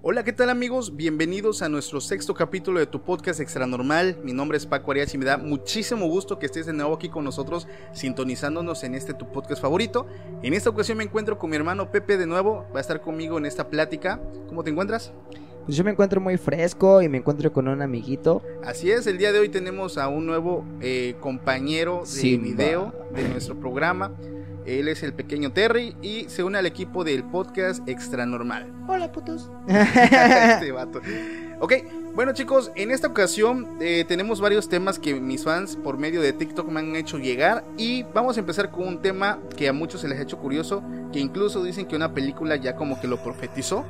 Hola, ¿qué tal amigos? Bienvenidos a nuestro sexto capítulo de tu podcast Extra Normal. Mi nombre es Paco Arias y me da muchísimo gusto que estés de nuevo aquí con nosotros, sintonizándonos en este tu podcast favorito. En esta ocasión me encuentro con mi hermano Pepe de nuevo, va a estar conmigo en esta plática. ¿Cómo te encuentras? Pues yo me encuentro muy fresco y me encuentro con un amiguito. Así es, el día de hoy tenemos a un nuevo eh, compañero de video de nuestro programa. Él es el pequeño Terry y se une al equipo del podcast Extra Normal. Hola, putos. este vato. Ok, bueno chicos, en esta ocasión eh, tenemos varios temas que mis fans por medio de TikTok me han hecho llegar y vamos a empezar con un tema que a muchos se les ha hecho curioso, que incluso dicen que una película ya como que lo profetizó,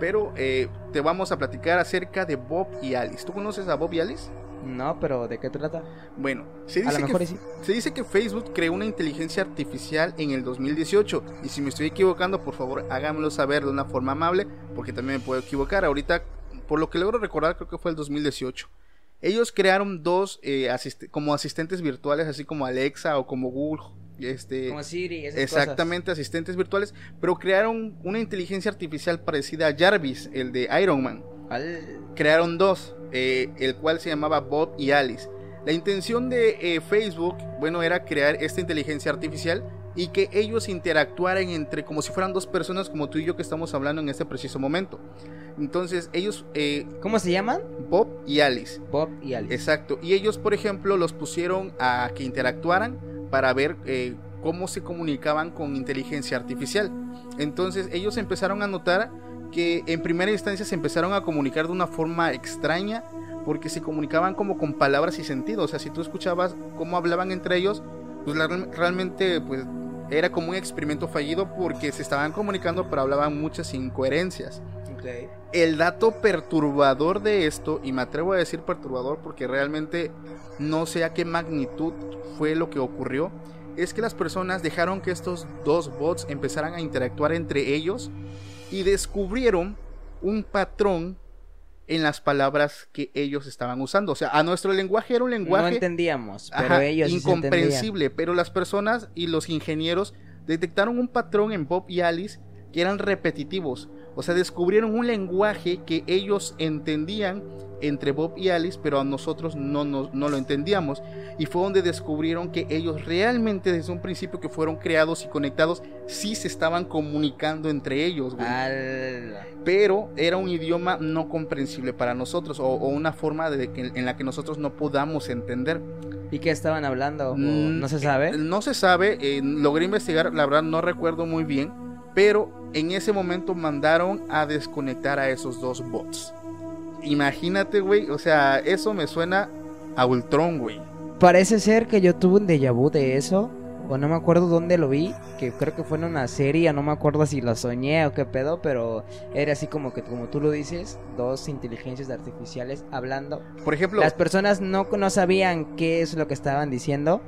pero eh, te vamos a platicar acerca de Bob y Alice. ¿Tú conoces a Bob y Alice? No, pero ¿de qué trata? Bueno, se dice, que, sí. se dice que Facebook creó una inteligencia artificial en el 2018 y si me estoy equivocando, por favor háganmelo saber de una forma amable porque también me puedo equivocar. Ahorita, por lo que logro recordar, creo que fue el 2018. Ellos crearon dos eh, asist- como asistentes virtuales, así como Alexa o como Google. Este, Como Siri, esas exactamente, asistentes virtuales, pero crearon una inteligencia artificial parecida a Jarvis, el de Iron Man. Al- crearon dos, eh, el cual se llamaba Bob y Alice. La intención de eh, Facebook, bueno, era crear esta inteligencia artificial y que ellos interactuaran entre como si fueran dos personas como tú y yo que estamos hablando en este preciso momento. Entonces ellos, eh, ¿Cómo se llaman? Bob y Alice, Bob y Alice. exacto, y ellos por ejemplo los pusieron a que interactuaran para ver eh, cómo se comunicaban con inteligencia artificial. Entonces ellos empezaron a notar que en primera instancia se empezaron a comunicar de una forma extraña porque se comunicaban como con palabras y sentido. O sea, si tú escuchabas cómo hablaban entre ellos, pues la- realmente pues era como un experimento fallido porque se estaban comunicando pero hablaban muchas incoherencias. Ok. El dato perturbador de esto, y me atrevo a decir perturbador porque realmente no sé a qué magnitud fue lo que ocurrió, es que las personas dejaron que estos dos bots empezaran a interactuar entre ellos y descubrieron un patrón en las palabras que ellos estaban usando. O sea, a nuestro lenguaje era un No lenguaje entendíamos, pero Ajá, ellos sí se entendían. incomprensible, pero las personas y los ingenieros detectaron un patrón en Bob y Alice que eran repetitivos. O sea, descubrieron un lenguaje que ellos entendían entre Bob y Alice, pero a nosotros no, no, no lo entendíamos. Y fue donde descubrieron que ellos realmente desde un principio que fueron creados y conectados, sí se estaban comunicando entre ellos. güey Al... pero era un idioma no comprensible para nosotros o, o una forma de que, en la que nosotros no podamos entender. ¿Y qué estaban hablando? ¿O Mm, ¿No se sabe? eh, No se sabe, eh, logré investigar, la verdad no recuerdo muy bien, pero en ese momento mandaron a desconectar a esos dos bots. Imagínate, güey, o sea, eso me suena a Ultron, güey. Parece ser que yo tuve un déjà vu de eso. O no me acuerdo dónde lo vi. Que creo que fue en una serie. No me acuerdo si lo soñé o qué pedo. Pero era así como que, como tú lo dices, dos inteligencias artificiales hablando. Por ejemplo, Las personas no, no sabían qué es lo que estaban diciendo.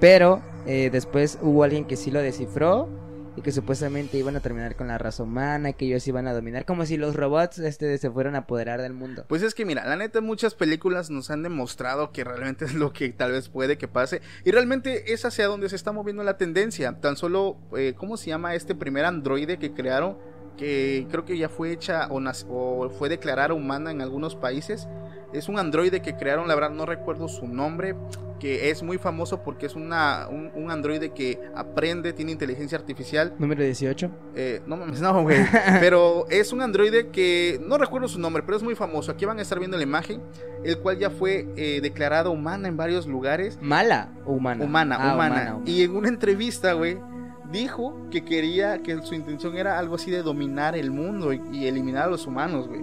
Pero eh, después hubo alguien que sí lo descifró. Y que supuestamente iban a terminar con la raza humana. Que ellos iban a dominar. Como si los robots este, se fueran a apoderar del mundo. Pues es que mira, la neta muchas películas nos han demostrado que realmente es lo que tal vez puede que pase y realmente es hacia donde se está moviendo la tendencia. Tan solo, eh, ¿cómo se llama este primer androide que crearon? Que creo que ya fue hecha o, o fue declarada humana en algunos países. Es un androide que crearon, la verdad no recuerdo su nombre. que es muy famoso porque es una, un, un androide que aprende, tiene inteligencia artificial. Número 18. Eh, no mames, no, güey. pero es un androide que no recuerdo su nombre, pero es muy famoso. Aquí van a estar viendo la imagen, el cual ya fue eh, declarada humana en varios lugares. ¿Mala o humana? Humana, Ah, humana. humana, humana. Y en una entrevista, güey, dijo que quería, que su intención era algo así de dominar el mundo y, eliminar a los humanos, güey.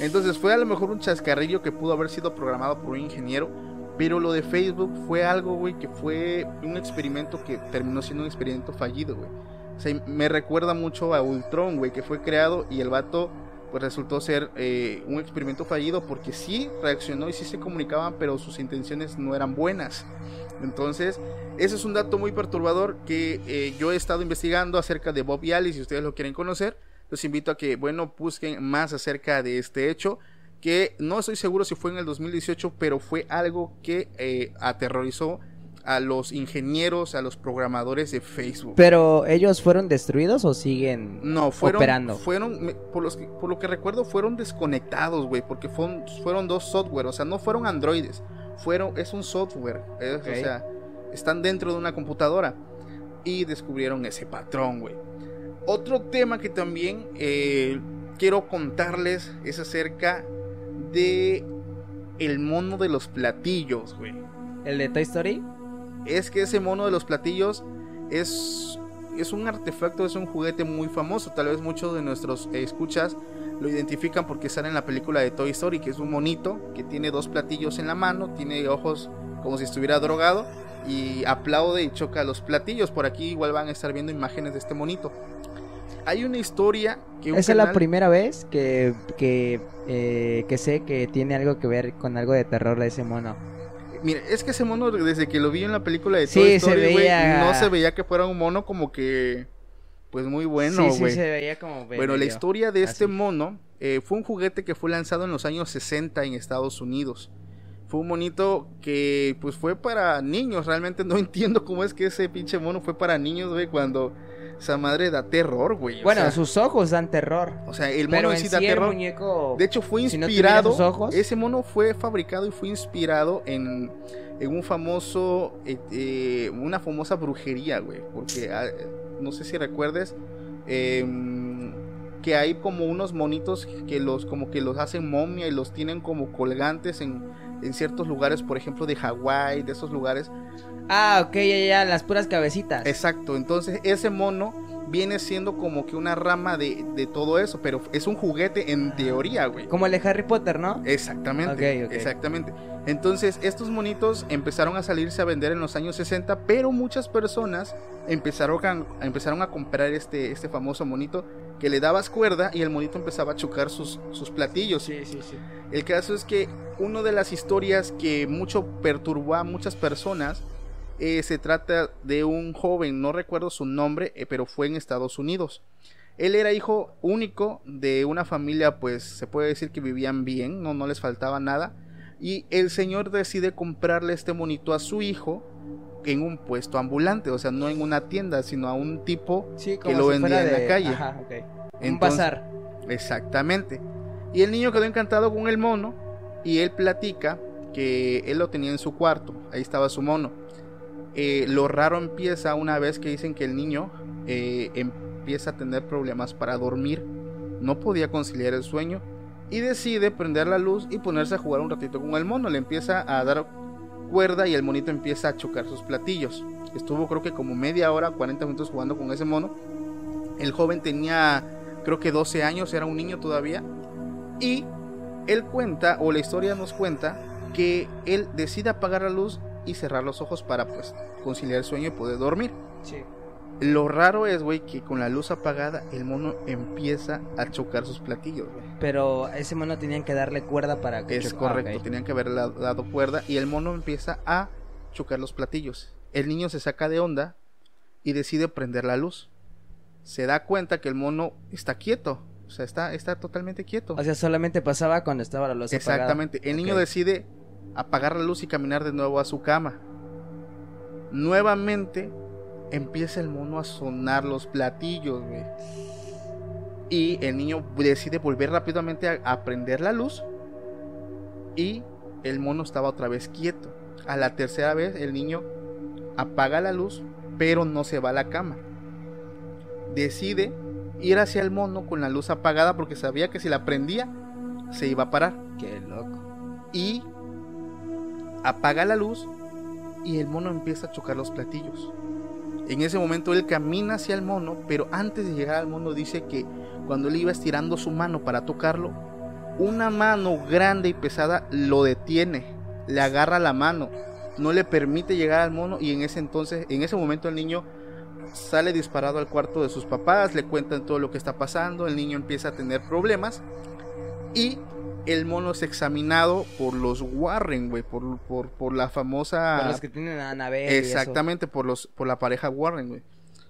Entonces fue a lo mejor un chascarrillo que pudo haber sido programado por un ingeniero, pero lo de Facebook fue algo, güey, que fue un experimento que terminó siendo un experimento fallido, güey. O sea, me recuerda mucho a Ultron, güey, que fue creado y el vato pues resultó ser eh, un experimento fallido porque sí reaccionó y sí se comunicaban, pero sus intenciones no eran buenas. Entonces, ese es un dato muy perturbador que eh, yo he estado investigando acerca de Bob y Alice. Si ustedes lo quieren conocer, los invito a que, bueno, busquen más acerca de este hecho. Que no estoy seguro si fue en el 2018, pero fue algo que eh, aterrorizó a los ingenieros, a los programadores de Facebook. ¿Pero ellos fueron destruidos o siguen No, fueron, operando? fueron por, los que- por lo que recuerdo, fueron desconectados, güey, porque fueron, fueron dos software, o sea, no fueron androides, fueron, es un software, es- o sea, están dentro de una computadora y descubrieron ese patrón, güey. Otro tema que también eh, quiero contarles es acerca de el mono de los platillos, güey ¿El de Toy Story? es que ese mono de los platillos es, es un artefacto, es un juguete muy famoso. Tal vez muchos de nuestros escuchas lo identifican porque sale en la película de Toy Story, que es un monito que tiene dos platillos en la mano, tiene ojos como si estuviera drogado y aplaude y choca los platillos. Por aquí igual van a estar viendo imágenes de este monito. Hay una historia que un Esa es la primera vez que, que, eh, que sé que tiene algo que ver con algo de terror de ese mono. Mira, es que ese mono desde que lo vi en la película de Sí, Toy se Story, güey, veía- no se veía que fuera un mono como que pues muy bueno, sí, güey. sí, se veía como... Bueno, la historia de este así. mono eh, fue un juguete que fue lanzado en los años 60 en Estados Unidos. Fue un monito que pues fue para niños. Realmente no entiendo cómo es que ese pinche mono fue para niños, güey, cuando esa madre da terror, güey. O Bueno, sea, sus ojos dan terror. o sea, el pero mono en en sí sí da el terror. muñeco... De hecho, fue si no inspirado. ojos- Ese mono fue fabricado y fue inspirado en, en un famoso. eh, eh, una famosa brujería, güey. Porque ah, no sé si recuerdes. em, que hay como unos monitos que los como que los hacen momia y los tienen como colgantes en, en ciertos lugares, por ejemplo de Hawái, de esos lugares. Ah, ok, ya, ya, las puras cabecitas. Exacto, entonces ese mono viene siendo como que una rama de, de todo eso, pero es un juguete en teoría, güey. Como el de Harry Potter, ¿no? Exactamente, Ok, ok. exactamente. Entonces, estos monitos empezaron a salirse a vender en los años 60, pero muchas personas empezaron a, empezaron a comprar este, este famoso monito que le dabas cuerda y el monito empezaba a chocar sus, sus platillos. sí, sí. El caso es que una de las historias que mucho perturbó a muchas personas eh, se trata de un joven, no recuerdo su nombre, eh, pero fue en Estados Unidos. Él era hijo único de una familia, pues se puede decir que vivían bien, no, no les faltaba nada. Y el señor decide comprarle este monito a su hijo en un puesto ambulante, o sea, no en una tienda, sino a un tipo Sí, que lo vendía en la calle. Ajá, ok. Un bazar. Exactamente. Y el niño quedó encantado con el mono y él platica que él lo tenía en su cuarto, ahí estaba su mono. Eh, lo raro empieza una vez que dicen que el niño eh, empieza a tener problemas para dormir, no podía conciliar el sueño y decide prender la luz y ponerse a jugar un ratito con el mono. Le empieza a dar cuerda y el monito empieza a chocar sus platillos. Estuvo creo que como media hora, 40 minutos jugando con ese mono. El joven tenía creo que 12 años, era un niño todavía. Y él cuenta, o la historia nos cuenta, que él decide apagar la luz y cerrar los ojos para pues conciliar el sueño y poder dormir. Sí. Lo raro es, güey, que con la luz apagada el mono empieza a chocar sus platillos, güey. Pero a ese mono tenían que darle cuerda para que Es ah, correcto, tenían que haberle dado- cuerda y el mono empieza a chocar los platillos. El niño se saca de onda y decide prender la luz. Se da cuenta que el mono está quieto, o sea, está, está totalmente quieto. O sea, solamente pasaba cuando estaba la luz apagada. Exactamente. El niño decide apagar la luz y caminar de nuevo a su cama. Nuevamente empieza el mono a sonar los platillos, güey. Y el niño decide volver rápidamente a, a prender la luz. Y el mono estaba otra vez quieto. A la tercera vez el niño apaga la luz, pero no se va a la cama. Decide ir hacia el mono con la luz apagada porque sabía que si la prendía se iba a parar. Qué loco. Y apaga la luz y el mono empieza a chocar los platillos. En ese momento él camina hacia el mono, pero antes de llegar al mono dice que cuando él iba estirando su mano para tocarlo, una mano grande y pesada lo detiene, le agarra la mano, no le permite llegar al mono y en ese entonces, en ese momento el niño sale disparado al cuarto de sus papás, le cuentan todo lo que está pasando, el niño empieza a tener problemas y el mono es examinado por los Warren, güey, por, por, por la famosa... Por los que tienen a y eso. Exactamente, por, los, por la pareja Warren, güey.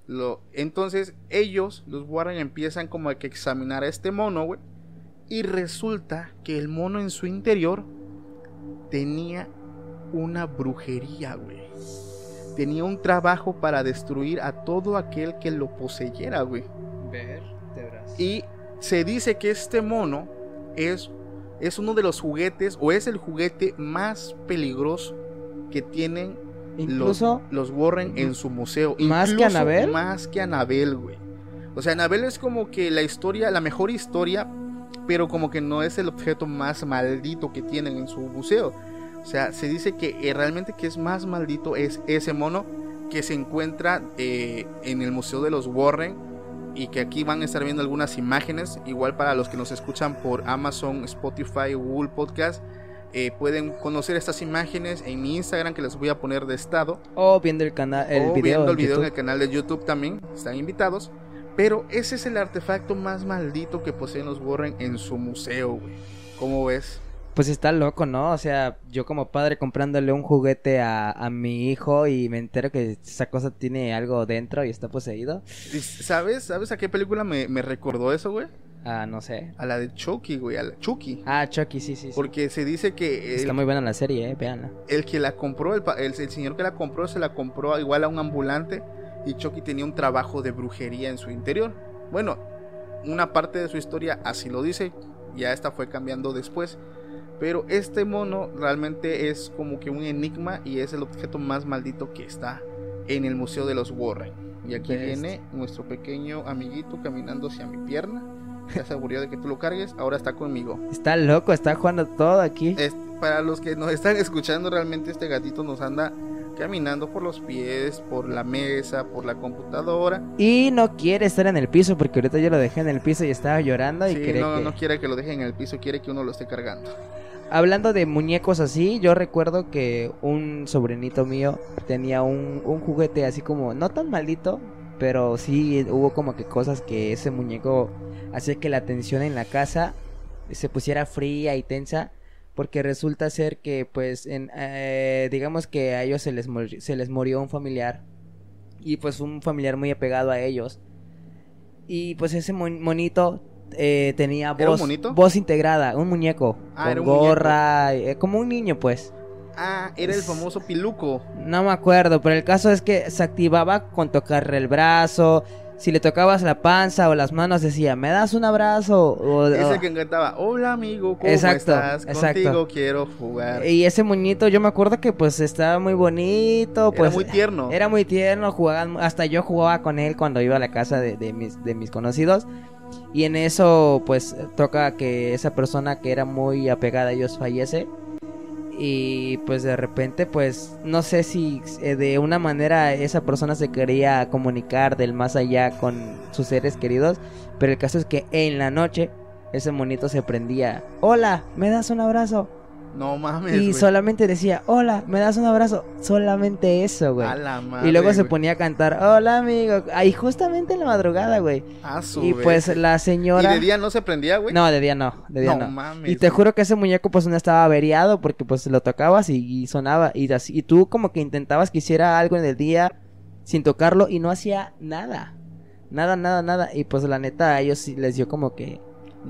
Lo, entonces ellos, los Warren, empiezan como a que examinar a este mono, güey. Y resulta que el mono en su interior tenía una brujería, güey. Tenía un trabajo para destruir a todo aquel que lo poseyera, güey. Vértebras. Y se dice que este mono es, es uno de los juguetes o es el juguete más peligroso que tienen Incluso los, los Warren en su museo. ¿Más que Annabelle? Más que Anabel, güey. O sea, Anabel es como que la historia, la mejor historia, pero como que no es el objeto más maldito que tienen en su museo. O sea, se dice que eh, realmente que es más maldito es ese mono que se encuentra eh, en el museo de los Warren y que aquí van a estar viendo algunas imágenes. Igual para los que nos escuchan por Amazon, Spotify, Google Podcast. eh, pueden conocer estas imágenes en mi Instagram que les voy a poner de estado o viendo el canal, el o video, viendo el en video en el canal de YouTube también, están invitados. Pero ese es el artefacto más maldito que poseen los Warren en su museo, güey. ¿Cómo ves? Pues está loco, ¿no? O sea, yo como padre comprándole un juguete a, a mi hijo y me entero que esa cosa tiene algo dentro y está poseído. ¿Sabes? ¿Sabes a qué película me, me recordó eso, güey? Ah, no sé. A la de Chucky, güey, a la Chucky. Ah, Chucky, sí, sí, sí. Porque se dice que el, Está muy buena la serie, eh, véanla. el que la compró, el, el, el señor que la compró, se la compró igual a un ambulante y Chucky tenía un trabajo de brujería en su interior. Bueno, una parte de su historia así lo dice, ya esta fue cambiando después. Pero este mono realmente es como que un enigma y es el objeto más maldito que está en el Museo de los Warren. Y aquí viene nuestro pequeño amiguito caminando hacia mi pierna. Ya se aburrió de que tú lo cargues, ahora está conmigo. Está loco, está jugando todo aquí. Es- para los que nos están escuchando, realmente este gatito nos anda caminando por los pies, por la mesa, por la computadora. Y no quiere estar en el piso porque ahorita yo lo dejé en el piso y estaba llorando y Sí, no, que... no quiere que lo dejen en el piso, quiere que uno lo esté cargando. Hablando de muñecos así, yo recuerdo que un sobrinito mío tenía un, un juguete así como, no tan maldito, pero sí hubo como que cosas que ese muñeco hacía que la tensión en la casa se pusiera fría y tensa, porque resulta ser que pues en, eh, digamos que a ellos se les, se les murió un familiar y pues un familiar muy apegado a ellos. Y pues ese mon- monito eh, tenía ¿Era un voz, voz integrada, un muñeco. Ah, con era un muñeco. gorra, eh, como un niño pues. Ah, era el famoso piluco. No me acuerdo, pero el caso es que se activaba con tocarle el brazo. Si le tocabas la panza o las manos decía, ¿me das un abrazo? O, Es o- el que cantaba, hola amigo, ¿cómo Exacto, estás? exacto. Contigo quiero jugar. Y ese muñito, yo me acuerdo que pues estaba muy bonito. Pues, era muy tierno. Era muy tierno, jugaban, hasta yo jugaba con él cuando iba a la casa de, de mis, de mis conocidos. Y en eso, pues, toca que esa persona que era muy apegada a ellos fallece. Y pues de repente, pues, no sé si eh, de una manera esa persona se quería comunicar del más allá con sus seres queridos. Pero el caso es que en la noche, ese monito se prendía. Hola, ¿me das un abrazo? No mames. Y solamente decía, hola, ¿me das un abrazo? Solamente eso, güey. A la madre, Y luego se ponía a cantar, hola amigo. Ahí justamente en la madrugada, güey. A su Y pues la ¿Y señora... de día no se prendía, güey? No, de día no, de día No no. mames, y te juro que ese muñeco pues no estaba averiado porque pues lo tocabas y, y sonaba. Y, así, y tú como que intentabas que hiciera algo en el día sin tocarlo y no hacía nada. Nada, nada, nada. Y pues la neta a ellos sí les dio como que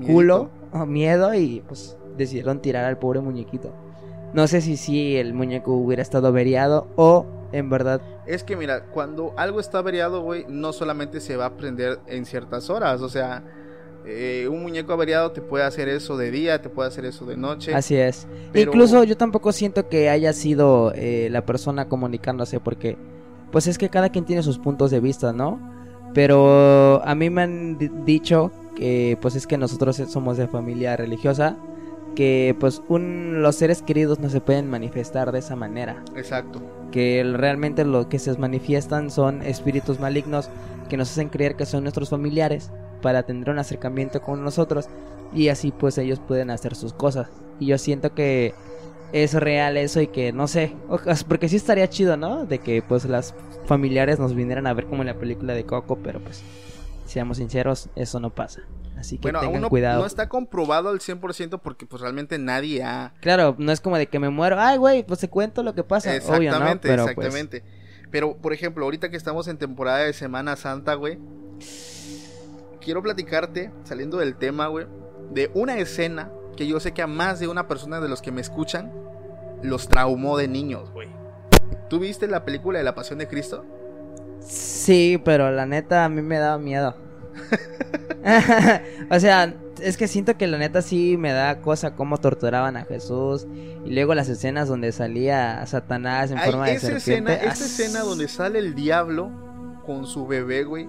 culo, o miedo y pues decidieron tirar al pobre muñequito. No sé si sí el muñeco hubiera estado averiado o en verdad Es que mira, cuando algo está averiado, güey, no solamente se va a prender en ciertas horas, o sea, Eh, un muñeco averiado te puede hacer eso de día, te puede hacer eso de noche. Así es. Pero- Incluso yo tampoco siento que haya sido eh, la persona comunicándose porque pues es que cada quien tiene sus puntos de vista, ¿no? Pero a mí me han di- dicho que pues es que nosotros somos de familia religiosa que pues un, los seres queridos no se pueden manifestar de esa manera, Exacto. que realmente lo que se manifiestan son espíritus malignos que nos hacen creer que son nuestros familiares para tener un acercamiento con nosotros y así pues ellos pueden hacer sus cosas. Y yo siento que es real eso y que no sé, porque sí estaría chido, ¿no? De que pues las familiares nos vinieran a ver como en la película de Coco, pero pues seamos sinceros, eso no pasa. Así que Bueno, tengan aún no, cuidado. no está comprobado al 100% porque pues realmente nadie ha... Claro, no es como de que me muero, ay güey, pues te cuento lo que pasa, obvio, ¿no? Exactamente, Pero pues exactamente. Pero, por ejemplo, ahorita que estamos en temporada de Semana Santa, güey, quiero platicarte, saliendo del tema, güey, de una escena que yo sé que a más de una persona de los que me escuchan los traumó de niños, güey. ¿Tú viste la película de la Pasión de Cristo? Sí, pero la neta a mí me da miedo. o sea, es que siento que la neta sí me da cosa cómo torturaban a Jesús y luego las escenas donde salía Satanás en Ay, forma de esa serpiente. escena, esa escena donde sale el diablo con su bebé, güey.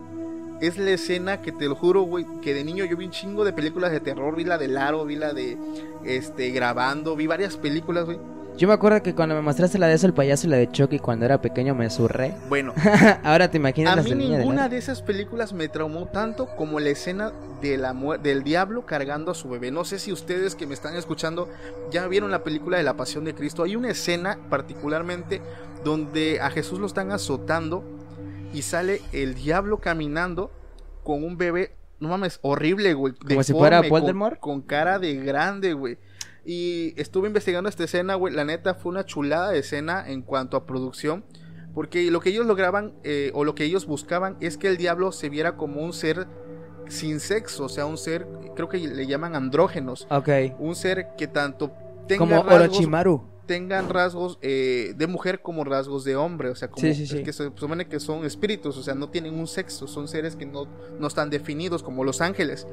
Es la escena que te lo juro, güey, que de niño yo vi un chingo de películas de terror, vi la de Laro, vi la de este grabando, vi varias películas, güey. Yo me acuerdo que cuando me mostraste la de eso el payaso y la de Chucky cuando era pequeño me zurré. Bueno, Ahora te imaginas a mí de ninguna la- de esas películas me traumó tanto como la escena de la del diablo cargando a su bebé. No sé si ustedes que me están escuchando ya vieron la película de la Pasión de Cristo. Hay una escena particularmente donde a Jesús lo están azotando y sale el diablo caminando con un bebé, no mames, horrible, güey. Como si fuera deforme, con- Voldemort. Con, cara de grande, güey. Y estuve investigando esta escena, güey. La neta fue una chulada de escena en cuanto a producción. Porque lo que ellos lograban, eh, o lo que ellos buscaban, es que el diablo se viera como un ser sin sexo. O sea, un ser, creo que le llaman andrógenos. Ok. Un ser que tanto tenga Como rasgos, Orochimaru. tengan rasgos eh, de mujer como rasgos de hombre. O sea, como Sí, sí, es sí. que se supone que son espíritus, o sea, no tienen un sexo, son seres que no, no están definidos como los ángeles.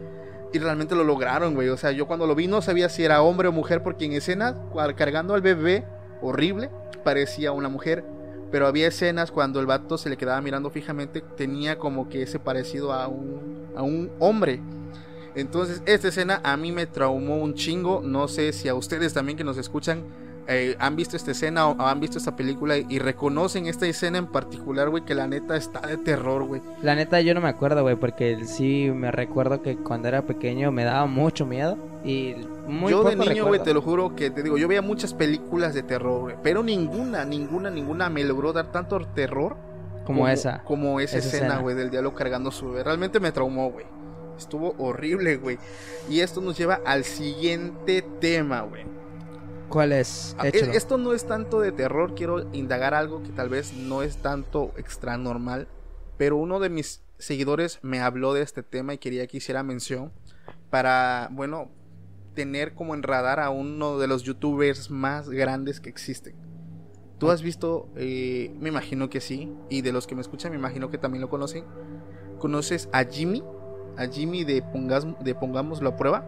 Y realmente lo lograron, güey. O sea, yo cuando lo vi no sabía si era hombre o mujer, porque en escena, cua- cargando al bebé, horrible, parecía una mujer. Pero había escenas cuando el vato se le quedaba mirando fijamente, tenía como que ese parecido a un, a un hombre. Entonces, esta escena a mí me traumó un chingo. No sé si a ustedes también que nos escuchan eh, han visto esta escena o han visto esta película y, reconocen esta escena en particular, güey, que la neta está de terror, güey. La neta yo no me acuerdo, güey, porque sí me recuerdo que cuando era pequeño me daba mucho miedo y muy yo de niño, güey, te lo juro que te digo, yo veía muchas películas de terror, güey, pero ninguna, ninguna, ninguna me logró dar tanto terror como, esa. Como esa, escena. güey, del diablo cargando su bebé. Realmente me traumó, güey. Estuvo horrible, güey. Y esto nos lleva al siguiente tema, güey. ¿Cuál es? Ah, Échalo. e- Esto no es tanto de terror, quiero indagar algo que tal vez no es tanto extra normal, pero uno de mis seguidores me habló de este tema y quería que hiciera mención para, bueno, tener como en radar a uno de los youtubers más grandes que existen. ¿Tú has visto? eh, me imagino que sí, y de los que me escuchan me imagino que también lo conocen. ¿Conoces a Jimmy? A Jimmy de, Pongas- de Pongámoslo a Prueba.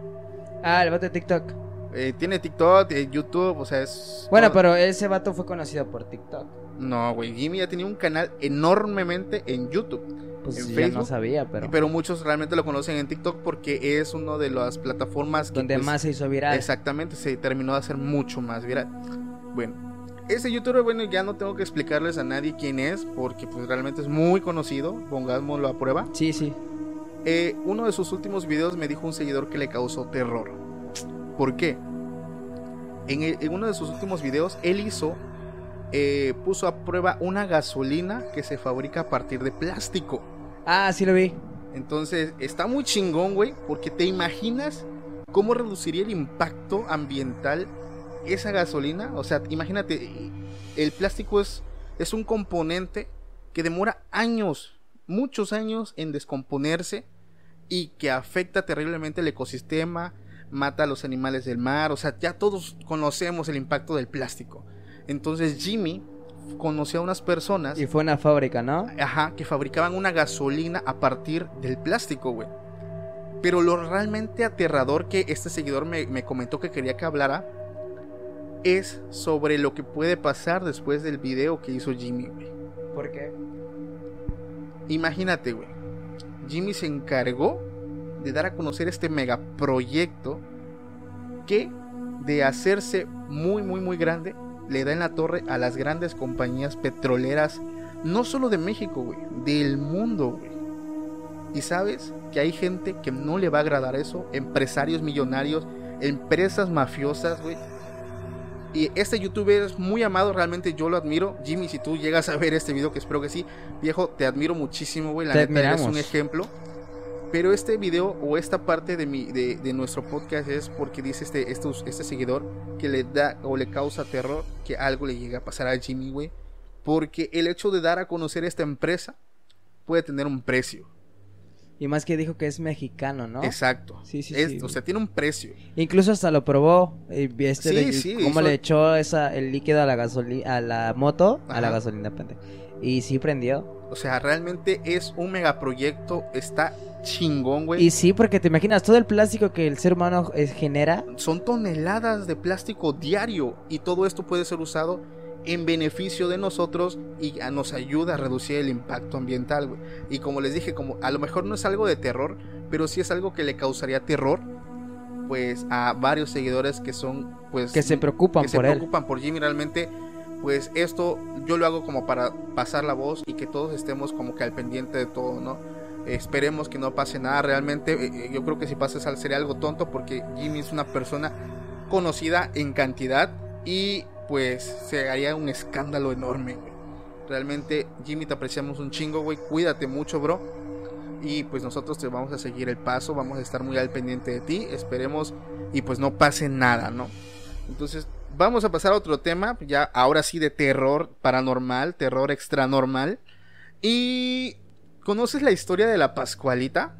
Ah, el vato de TikTok. Eh, tiene TikTok, eh, YouTube, o sea, es... Bueno, todo- pero ese vato fue conocido por TikTok. No, güey, Jimmy ya tenía un canal enormemente en YouTube. Pues En yo Facebook, no sabía, pero, Pero muchos realmente lo conocen en TikTok porque es una de las plataformas que, donde pues, más se hizo viral. Exactamente, se terminó de hacer mucho más viral. Bueno, ese youtuber, bueno, ya no tengo que explicarles a nadie quién es porque pues realmente es muy conocido, pongámoslo a prueba. Sí, sí. Eh, uno de sus últimos videos me dijo un seguidor que le causó terror. ¿Por qué? En, el- en uno de sus últimos videos, él hizo, eh, puso a prueba una gasolina que se fabrica a partir de plástico. Ah, sí lo vi. Entonces, está muy chingón, güey, porque te imaginas cómo reduciría el impacto ambiental esa gasolina. O sea, imagínate, el plástico es, es un componente que demora años, muchos años en descomponerse y que afecta terriblemente el ecosistema, mata a los animales del mar. O sea, ya todos conocemos el impacto del plástico. Entonces, Jimmy conoció a unas personas Y fue una fábrica, ¿no? Ajá, que fabricaban una gasolina a partir del plástico, güey. Pero lo realmente aterrador que este seguidor me, me comentó que quería que hablara es sobre lo que puede pasar después del video que hizo Jimmy, güey. ¿Por qué? Imagínate, güey. Jimmy se encargó de dar a conocer este megaproyecto que de hacerse muy, muy, muy grande, le da en la torre a las grandes compañías petroleras, no solo de México, güey, del mundo, güey. Y sabes que hay gente que no le va a agradar eso, empresarios millonarios, empresas mafiosas, güey. Y este youtuber es muy amado, realmente yo lo admiro. Jimmy, si tú llegas a ver este video, que espero que sí, viejo, te admiro muchísimo, güey. La Te neta, eres un ejemplo. Pero este video o esta parte de, mi, de, de nuestro podcast es porque dice este, estos- este seguidor que le da o le causa terror que algo le llegue a pasar a Jimmy, güey. Porque el hecho de dar a conocer esta empresa puede tener un precio. Y más que dijo que es mexicano, ¿no? Exacto. Sí, sí, Es- sí. O sea, tiene un precio. Incluso hasta lo probó. eh, Este Sí, sí, cómo hizo- le echó esa, el líquido a la gasolina, a la moto, a la gasolina, pende. Y sí prendió. O sea, realmente es un megaproyecto. Está chingón, güey. Y sí, porque te imaginas todo el plástico que el ser humano eh, genera. son toneladas de plástico diario y todo esto puede ser usado en beneficio de nosotros y a- nos ayuda a reducir el impacto ambiental, güey. Y como les dije, como a lo mejor no es algo de terror, pero sí es algo que le causaría terror pues a varios seguidores que son pues Que se preocupan que se él. preocupan por Jimmy realmente pues esto yo lo hago como para pasar la voz y que todos estemos como que al pendiente de todo, ¿no? Esperemos que no pase nada realmente. eh, eh, Yo creo que si pasa sería algo tonto porque Jimmy es una persona conocida en cantidad y pues se haría un escándalo enorme. Realmente Jimmy te apreciamos un chingo, güey. Cuídate mucho, bro. Y pues nosotros te vamos a seguir el paso, vamos a estar muy al pendiente de ti. Esperemos y pues no pase nada, ¿no? Entonces, vamos a pasar a otro tema, ya ahora sí de terror paranormal, terror extranormal. Y ¿conoces la historia de la Pascualita?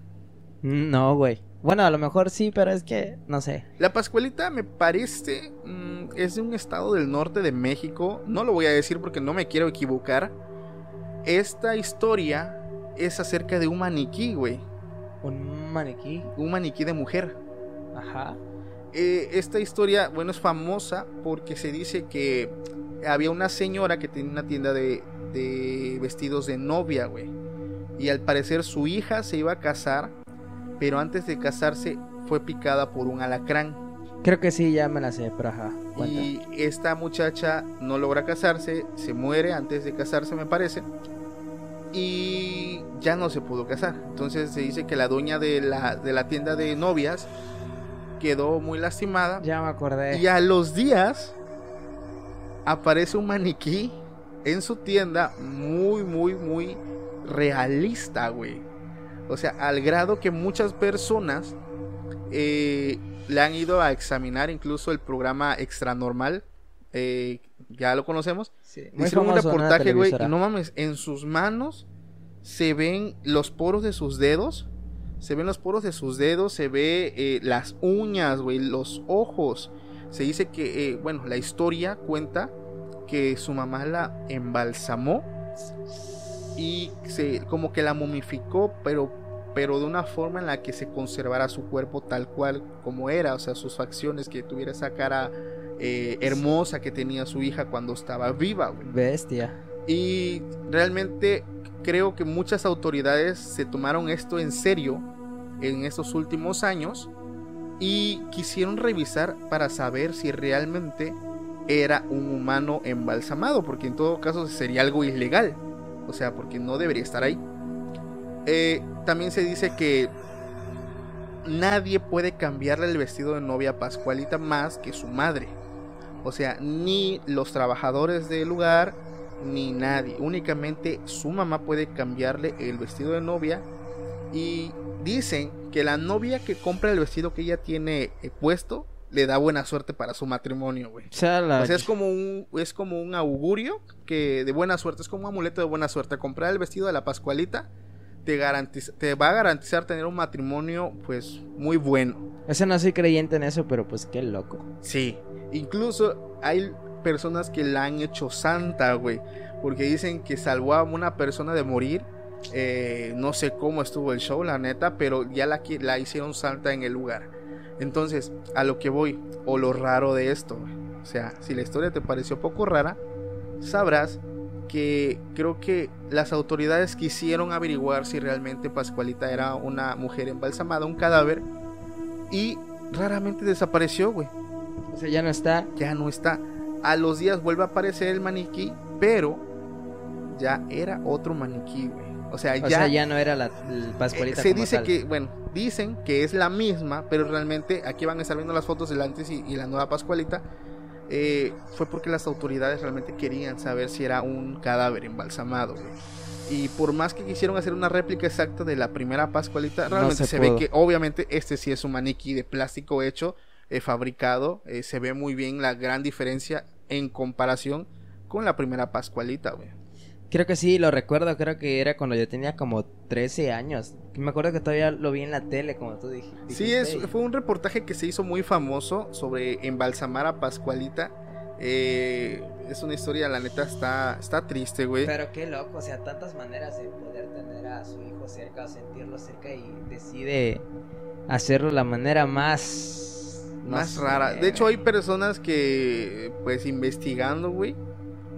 Mm, No, güey. Bueno, a lo mejor sí, pero es que no sé. La Pascualita me parece mm, es de un estado del norte de México. No lo voy a decir porque no me quiero equivocar. Esta historia es acerca de un maniquí, güey. Un maniquí. Un maniquí de mujer. Ajá. Eh, esta historia, bueno, es famosa porque se dice que había una señora que tenía una tienda de, de vestidos de novia, güey. Y al parecer su hija se iba a casar, pero antes de casarse fue picada por un alacrán. Creo que sí, ya me la sé, pero ajá. cuenta. Y esta muchacha no logra casarse, se muere antes de casarse, me parece. Y ya no se pudo casar. Entonces se dice que la dueña de la, de la tienda de novias quedó muy lastimada. Ya me acordé. Y a los días aparece un maniquí en su tienda muy, muy, muy realista, güey. O sea, al grado que muchas personas eh, le han ido a examinar incluso el programa Extra Normal. eh, ya lo conocemos. Sí, Hicieron un reportaje, güey. Y no mames, en sus manos se ven los poros de sus dedos. Se ven los poros de sus dedos, se ve eh, las uñas, güey, los ojos. Se dice que, eh, bueno, la historia cuenta que su mamá la embalsamó y se como que la momificó, pero pero de una forma en la que se conservara su cuerpo tal cual como era, o sea, sus facciones, que tuviera esa cara eh, hermosa que tenía su hija cuando estaba viva, güey. Bestia. Y realmente creo que muchas autoridades se tomaron esto en serio en estos últimos años y quisieron revisar para saber si realmente era un humano embalsamado, porque en todo caso sería algo ilegal, o sea, porque no debería estar ahí. Eh, también se dice que nadie puede cambiarle el vestido de novia Pascualita más que su madre. O sea, ni los trabajadores del lugar, ni nadie. Únicamente su mamá puede cambiarle el vestido de novia. Y dicen que la novia que compra el vestido que ella tiene eh, puesto le da buena suerte para su matrimonio, güey. O sea, es como un es como un augurio que de buena suerte, es como un amuleto de buena suerte. Comprar el vestido de la Pascualita te garantiza, te va a garantizar tener un matrimonio pues muy bueno. Ese no soy creyente en eso, pero pues qué loco. Sí, incluso hay personas que la han hecho santa, güey, porque dicen que salvó a una persona de morir Eh, no sé cómo estuvo el show, la neta, pero ya la, la hicieron salta en el lugar. Entonces, a lo que voy, o lo raro de esto, o sea, si la historia te pareció poco rara, sabrás que creo que las autoridades quisieron averiguar si realmente Pascualita era una mujer embalsamada, un cadáver, y raramente desapareció, güey. O sea, ya no está. Ya no está. A los días vuelve a aparecer el maniquí, pero ya era otro maniquí, güey. O sea, O ya, sea, ya no era la eh, Pascualita se como dice tal. que, bueno, dicen que es la misma, pero realmente aquí van a estar viendo las fotos del antes y, y la nueva Pascualita. eh, fue porque las autoridades realmente querían saber si era un cadáver embalsamado, güey. Y por más que quisieron hacer una réplica exacta de la primera Pascualita, No realmente se se, ve que obviamente este sí es un maniquí de plástico hecho, eh, fabricado. eh, se ve muy bien la gran diferencia en comparación con la primera Pascualita, güey. Creo que sí, lo recuerdo, creo que era cuando yo tenía como 13 años. Me acuerdo que todavía lo vi en la tele, como tú dij- dijiste. Sí, es, fue un reportaje que se hizo muy famoso sobre embalsamar a Pascualita. Eh, es una historia, la neta, está, está triste, güey. Pero qué loco, o sea, tantas maneras de poder tener a su hijo cerca o sentirlo cerca y decide hacerlo la manera más... Más rara. De hecho, hay personas que, pues, investigando, güey,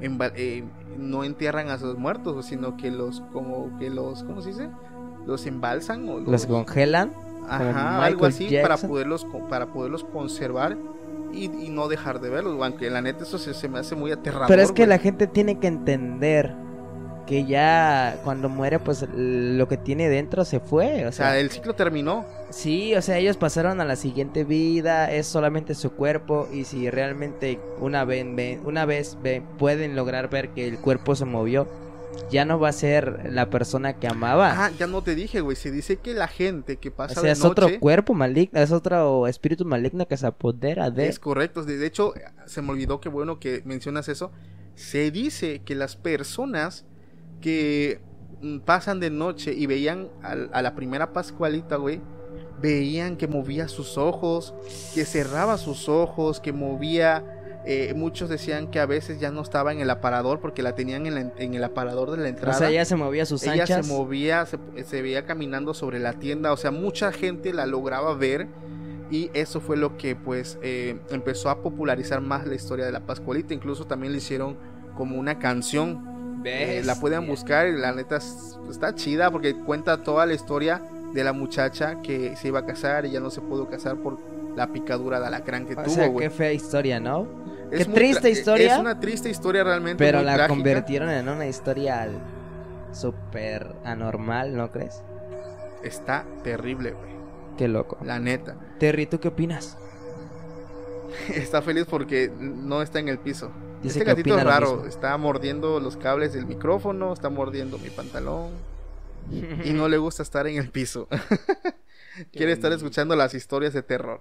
eh, no entierran a sus muertos, sino que los, como que los, ¿cómo se dice? Los embalsan o Los congelan. Ajá, algo así para poderlos para poderlos conservar y, y no dejar de verlos, aunque la neta eso se, se me hace muy aterrador. Pero es que la gente tiene que entender que ya cuando muere, pues lo que tiene dentro se fue. O o sea, sea, el ciclo terminó. sí, o sea, ellos pasaron a la siguiente vida, es solamente su cuerpo. Y si realmente una vez, una vez pueden lograr ver que el cuerpo se movió, ya no va a ser la persona que amaba. Ah, ya no te dije, güey, se dice que la gente que o pasa sea, de es noche otro cuerpo maligno, es otro espíritu maligno que se apodera de. es correcto, de hecho se me olvidó que bueno que mencionas eso. Se dice que las personas que pasan de noche y veían a, la primera Pascualita, güey, veían que movía sus ojos, que cerraba sus ojos, que movía. eh, muchos decían que a veces ya no estaba en el aparador porque la tenían en, la en- el aparador de la O entrada. sea, ella se movía sus ella anchas. se movía, se, se veía caminando sobre la tienda, o sea, mucha gente la lograba ver y eso fue lo que pues eh, empezó a popularizar más la historia de la Pascualita, incluso también le hicieron como una canción, eh, la pueden buscar, y la neta es- está chida porque cuenta toda la historia de la muchacha que se iba a casar y ya no se pudo casar por la picadura de alacrán que O tuvo, sea, qué fea historia, ¿no? Es qué triste historia, Es una triste historia realmente. Pero la trágica. convirtieron en una historia súper anormal, ¿no crees? Está terrible, güey. Qué loco. La neta. Terry, ¿tú qué opinas? Está feliz porque no está en el piso. Dice este gatito es raro. mismo. Está mordiendo los cables del micrófono, está mordiendo mi pantalón. Y no le gusta estar en el piso. Quiere estar escuchando las historias de terror.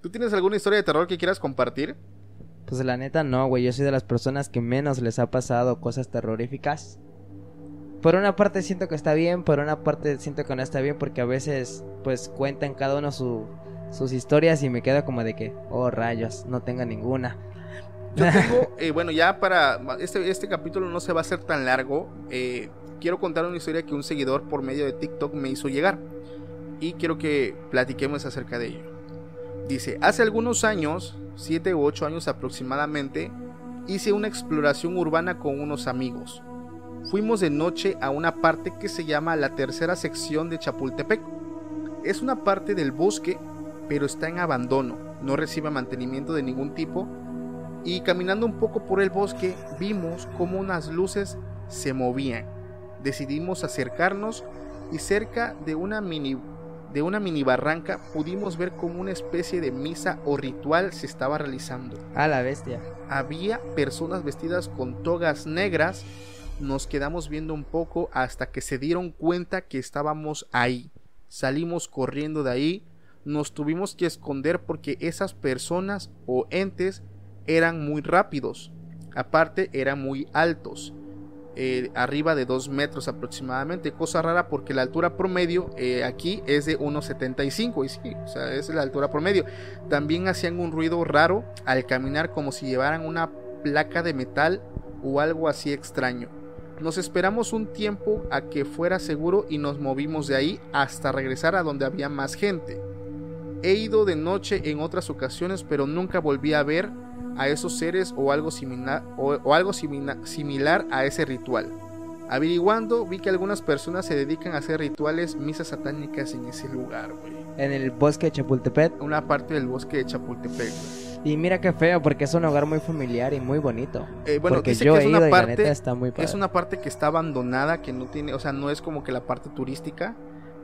¿Tú tienes alguna historia de terror que quieras compartir? Pues la neta no, güey. Yo soy de las personas que menos les ha pasado cosas terroríficas. Por una parte siento que está bien, por una parte siento que no está bien porque a veces pues cuentan cada uno su, sus historias y me quedo como de que, oh rayos, no tengo ninguna. Yo tengo, eh, bueno, ya para este, este capítulo no se va a hacer tan largo. eh, quiero contar una historia que un seguidor por medio de TikTok me hizo llegar. Y quiero que platiquemos acerca de ello. Dice, hace algunos años, 7 u 8 años aproximadamente, hice una exploración urbana con unos amigos. Fuimos de noche a una parte que se llama la tercera sección de Chapultepec. Es una parte del bosque, pero está en abandono, no recibe mantenimiento de ningún tipo y caminando un poco por el bosque vimos como unas luces se movían. Decidimos acercarnos y cerca de una mini de una mini barranca pudimos ver como una especie de misa o ritual se estaba realizando. A la bestia. Había personas vestidas con togas negras. Nos quedamos viendo un poco hasta que se dieron cuenta que estábamos ahí. Salimos corriendo de ahí. Nos tuvimos que esconder porque esas personas o entes eran muy rápidos. Aparte eran muy altos. eh, arriba de 2 metros aproximadamente. Cosa rara porque la altura promedio eh, aquí es de 1,75. Y sí, o sea, es la altura promedio. También hacían un ruido raro al caminar como si llevaran una placa de metal o algo así extraño. Nos esperamos un tiempo a que fuera seguro y nos movimos de ahí hasta regresar a donde había más gente. He ido de noche en otras ocasiones, pero nunca volví a ver a esos seres o algo similar, o, o algo simina- similar a ese ritual. Averiguando, vi que algunas personas se dedican a hacer rituales, misas satánicas en ese lugar, güey. En el bosque de Chapultepec. Una parte del bosque de Chapultepec, güey. Y mira qué feo, porque es un hogar muy familiar y muy bonito. Eh, bueno, porque dice yo que he es ido una y la parte, neta está muy padre. es una parte que está abandonada, que no tiene, o sea, no es como que la parte turística,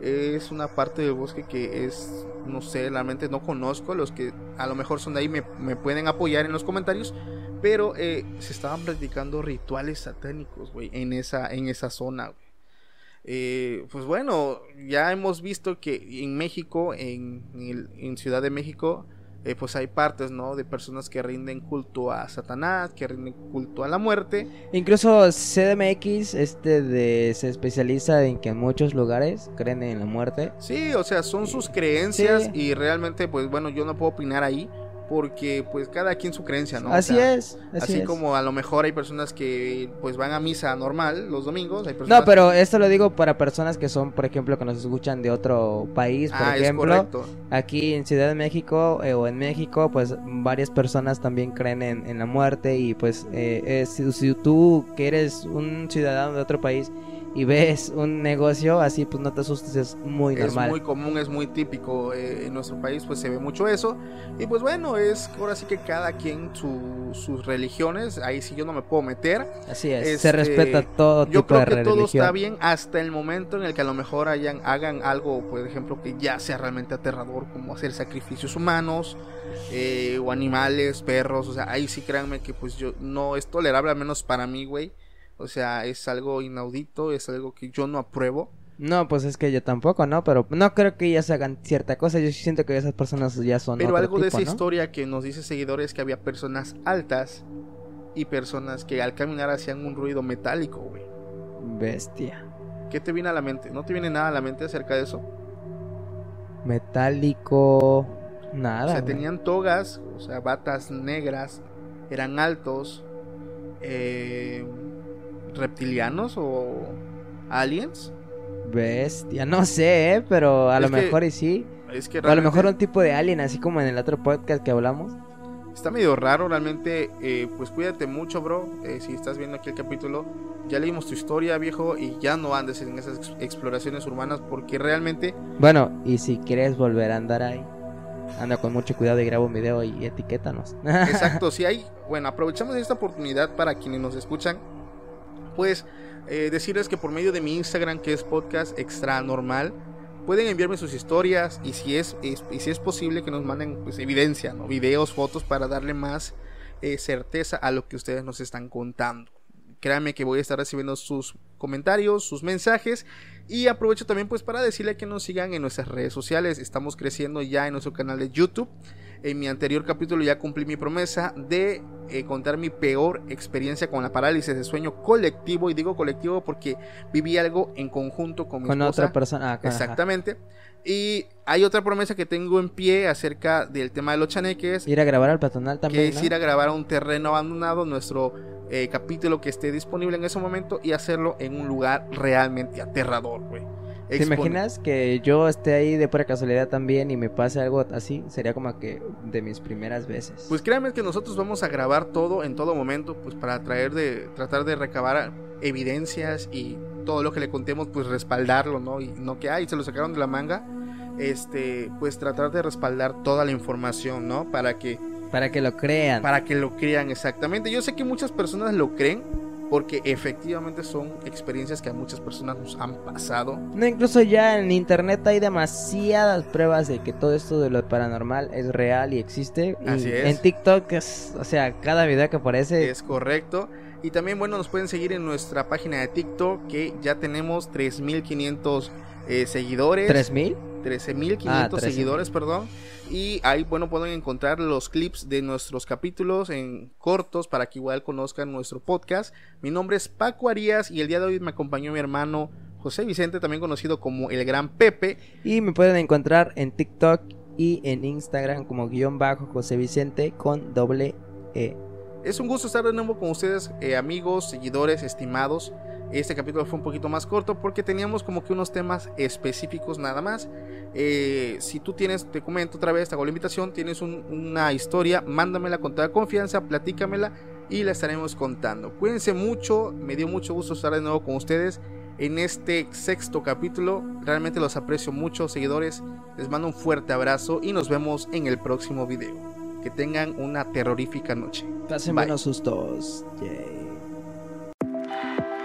es una parte del bosque que es, no sé, realmente no conozco, los que a lo mejor son de ahí me, me pueden apoyar en los comentarios, pero eh, se estaban practicando rituales satánicos, güey, en esa, en esa zona. Eh, pues bueno, ya hemos visto que en México, en, en Ciudad de México, eh, pues hay partes, ¿no? De personas que rinden culto a Satanás, que rinden culto a la muerte. Incluso CDMX este de, se especializa en que en muchos lugares creen en la muerte. Sí, o sea, son sus creencias Sí. y realmente, pues bueno, yo no puedo opinar ahí porque pues cada quien su creencia, ¿no? O así sea, es, así, Así, es. como a lo mejor hay personas que pues van a misa normal los domingos, hay personas... No, pero esto lo digo para personas que son, por ejemplo, que nos escuchan de otro país, por Ah, es ejemplo. correcto. Aquí en Ciudad de México eh, o en México, pues varias personas también creen en, en la muerte y pues eh, eh, si, si tú que eres un ciudadano de otro país y ves un negocio así, pues no te asustes, es muy Es normal. muy común, es muy típico eh, en nuestro país, pues se ve mucho eso. Y pues bueno, es ahora sí que cada quien su- sus religiones, ahí sí yo no me puedo meter. Así es, Este, se respeta todo Yo tipo de creo que todo religión. está bien hasta el momento en el que a lo mejor hayan, hagan algo, por ejemplo, que ya sea realmente aterrador, como hacer sacrificios humanos eh, o animales, perros. O sea, ahí sí créanme que pues yo no es tolerable, al menos para mí, güey. O sea, es algo inaudito, es algo que yo no apruebo. No, pues es que yo tampoco, ¿no? Pero no creo que ellas hagan cierta cosa. Yo siento que esas personas ya son Pero otro algo de esa ¿no? historia que nos dice seguidores es que había personas altas y personas que al caminar hacían un ruido metálico, güey. Bestia. ¿Qué te viene a la mente? ¿No te viene nada a la mente acerca de eso? Metálico. Nada. o sea, güey. tenían togas, o sea, batas negras, eran altos, eh, reptilianos o aliens. Bestia. No sé, ¿eh? Pero a Es lo que mejor y sí. Es que O a lo mejor un tipo de alien, así como en el otro podcast que hablamos. está medio raro, realmente. eh, pues cuídate mucho, bro. eh, si estás viendo aquí el capítulo, ya leímos tu historia, viejo, y ya no andes en esas ex- exploraciones urbanas porque realmente Bueno, y si quieres volver a andar ahí, anda con mucho cuidado y graba un video y etiquétanos. Exacto, si hay, bueno, aprovechamos esta oportunidad para quienes nos escuchan, pues eh, decirles que por medio de mi Instagram, que es podcast extra normal, pueden enviarme sus historias y si es, si es posible que nos manden pues, evidencia, ¿no? videos, fotos para darle más eh, certeza a lo que ustedes nos están contando. Créanme que voy a estar recibiendo sus comentarios, sus mensajes y aprovecho también pues para decirle que nos sigan en nuestras redes sociales. Estamos creciendo ya en nuestro canal de YouTube. En mi anterior capítulo ya cumplí mi promesa de eh, contar mi peor experiencia con la parálisis de sueño colectivo. Y digo colectivo porque viví algo en conjunto con mi con esposa. otra persona. ah, con- ajá. Exactamente. Y hay otra promesa que tengo en pie acerca del tema de los chaneques. Ir a grabar al peatonal Que también. es ¿no? ir a grabar a un terreno abandonado, nuestro eh, capítulo que esté disponible en ese momento y hacerlo en un lugar realmente aterrador, güey. ¿Te imaginas que yo esté ahí de pura casualidad también y me pase algo así? Sería como que de mis primeras veces. Pues créanme que nosotros vamos a grabar todo en todo momento, pues para traer de, tratar de recabar evidencias y todo lo que le contemos, pues respaldarlo, ¿no? Y no que, ay, se lo sacaron de la manga, este, pues tratar de respaldar toda la información, ¿no? Para que, Para que lo crean. para que lo crean exactamente. Yo sé que muchas personas lo creen porque efectivamente son experiencias que a muchas personas nos han pasado. No, incluso ya en internet hay demasiadas pruebas de que todo esto de lo paranormal es real y existe. Y Así es. En TikTok es, o sea, cada video que aparece. Es correcto. Y también, bueno, nos pueden seguir en nuestra página de TikTok, que ya tenemos 3.500 eh, seguidores. ¿3000? 13.500 Ah, 13.000. seguidores, perdón. Y ahí, bueno, pueden encontrar los clips de nuestros capítulos en cortos para que igual conozcan nuestro podcast. Mi nombre es Paco Arias y el día de hoy me acompañó mi hermano José Vicente, también conocido como el Gran Pepe. Y me pueden encontrar en TikTok y en Instagram como guion bajo José Vicente con doble E. Es un gusto estar de nuevo con ustedes, eh, amigos, seguidores, estimados. Este capítulo fue un poquito más corto porque teníamos como que unos temas específicos nada más. Eh, si tú tienes, te comento otra vez, te hago la invitación, tienes una historia, mándamela con toda confianza, platícamela y la estaremos contando. Cuídense mucho, me dio mucho gusto estar de nuevo con ustedes en este sexto capítulo. Realmente los aprecio mucho, seguidores. Les mando un fuerte abrazo y nos vemos en el próximo video. Que tengan una terrorífica noche. Pasen buenos sustos. Yay.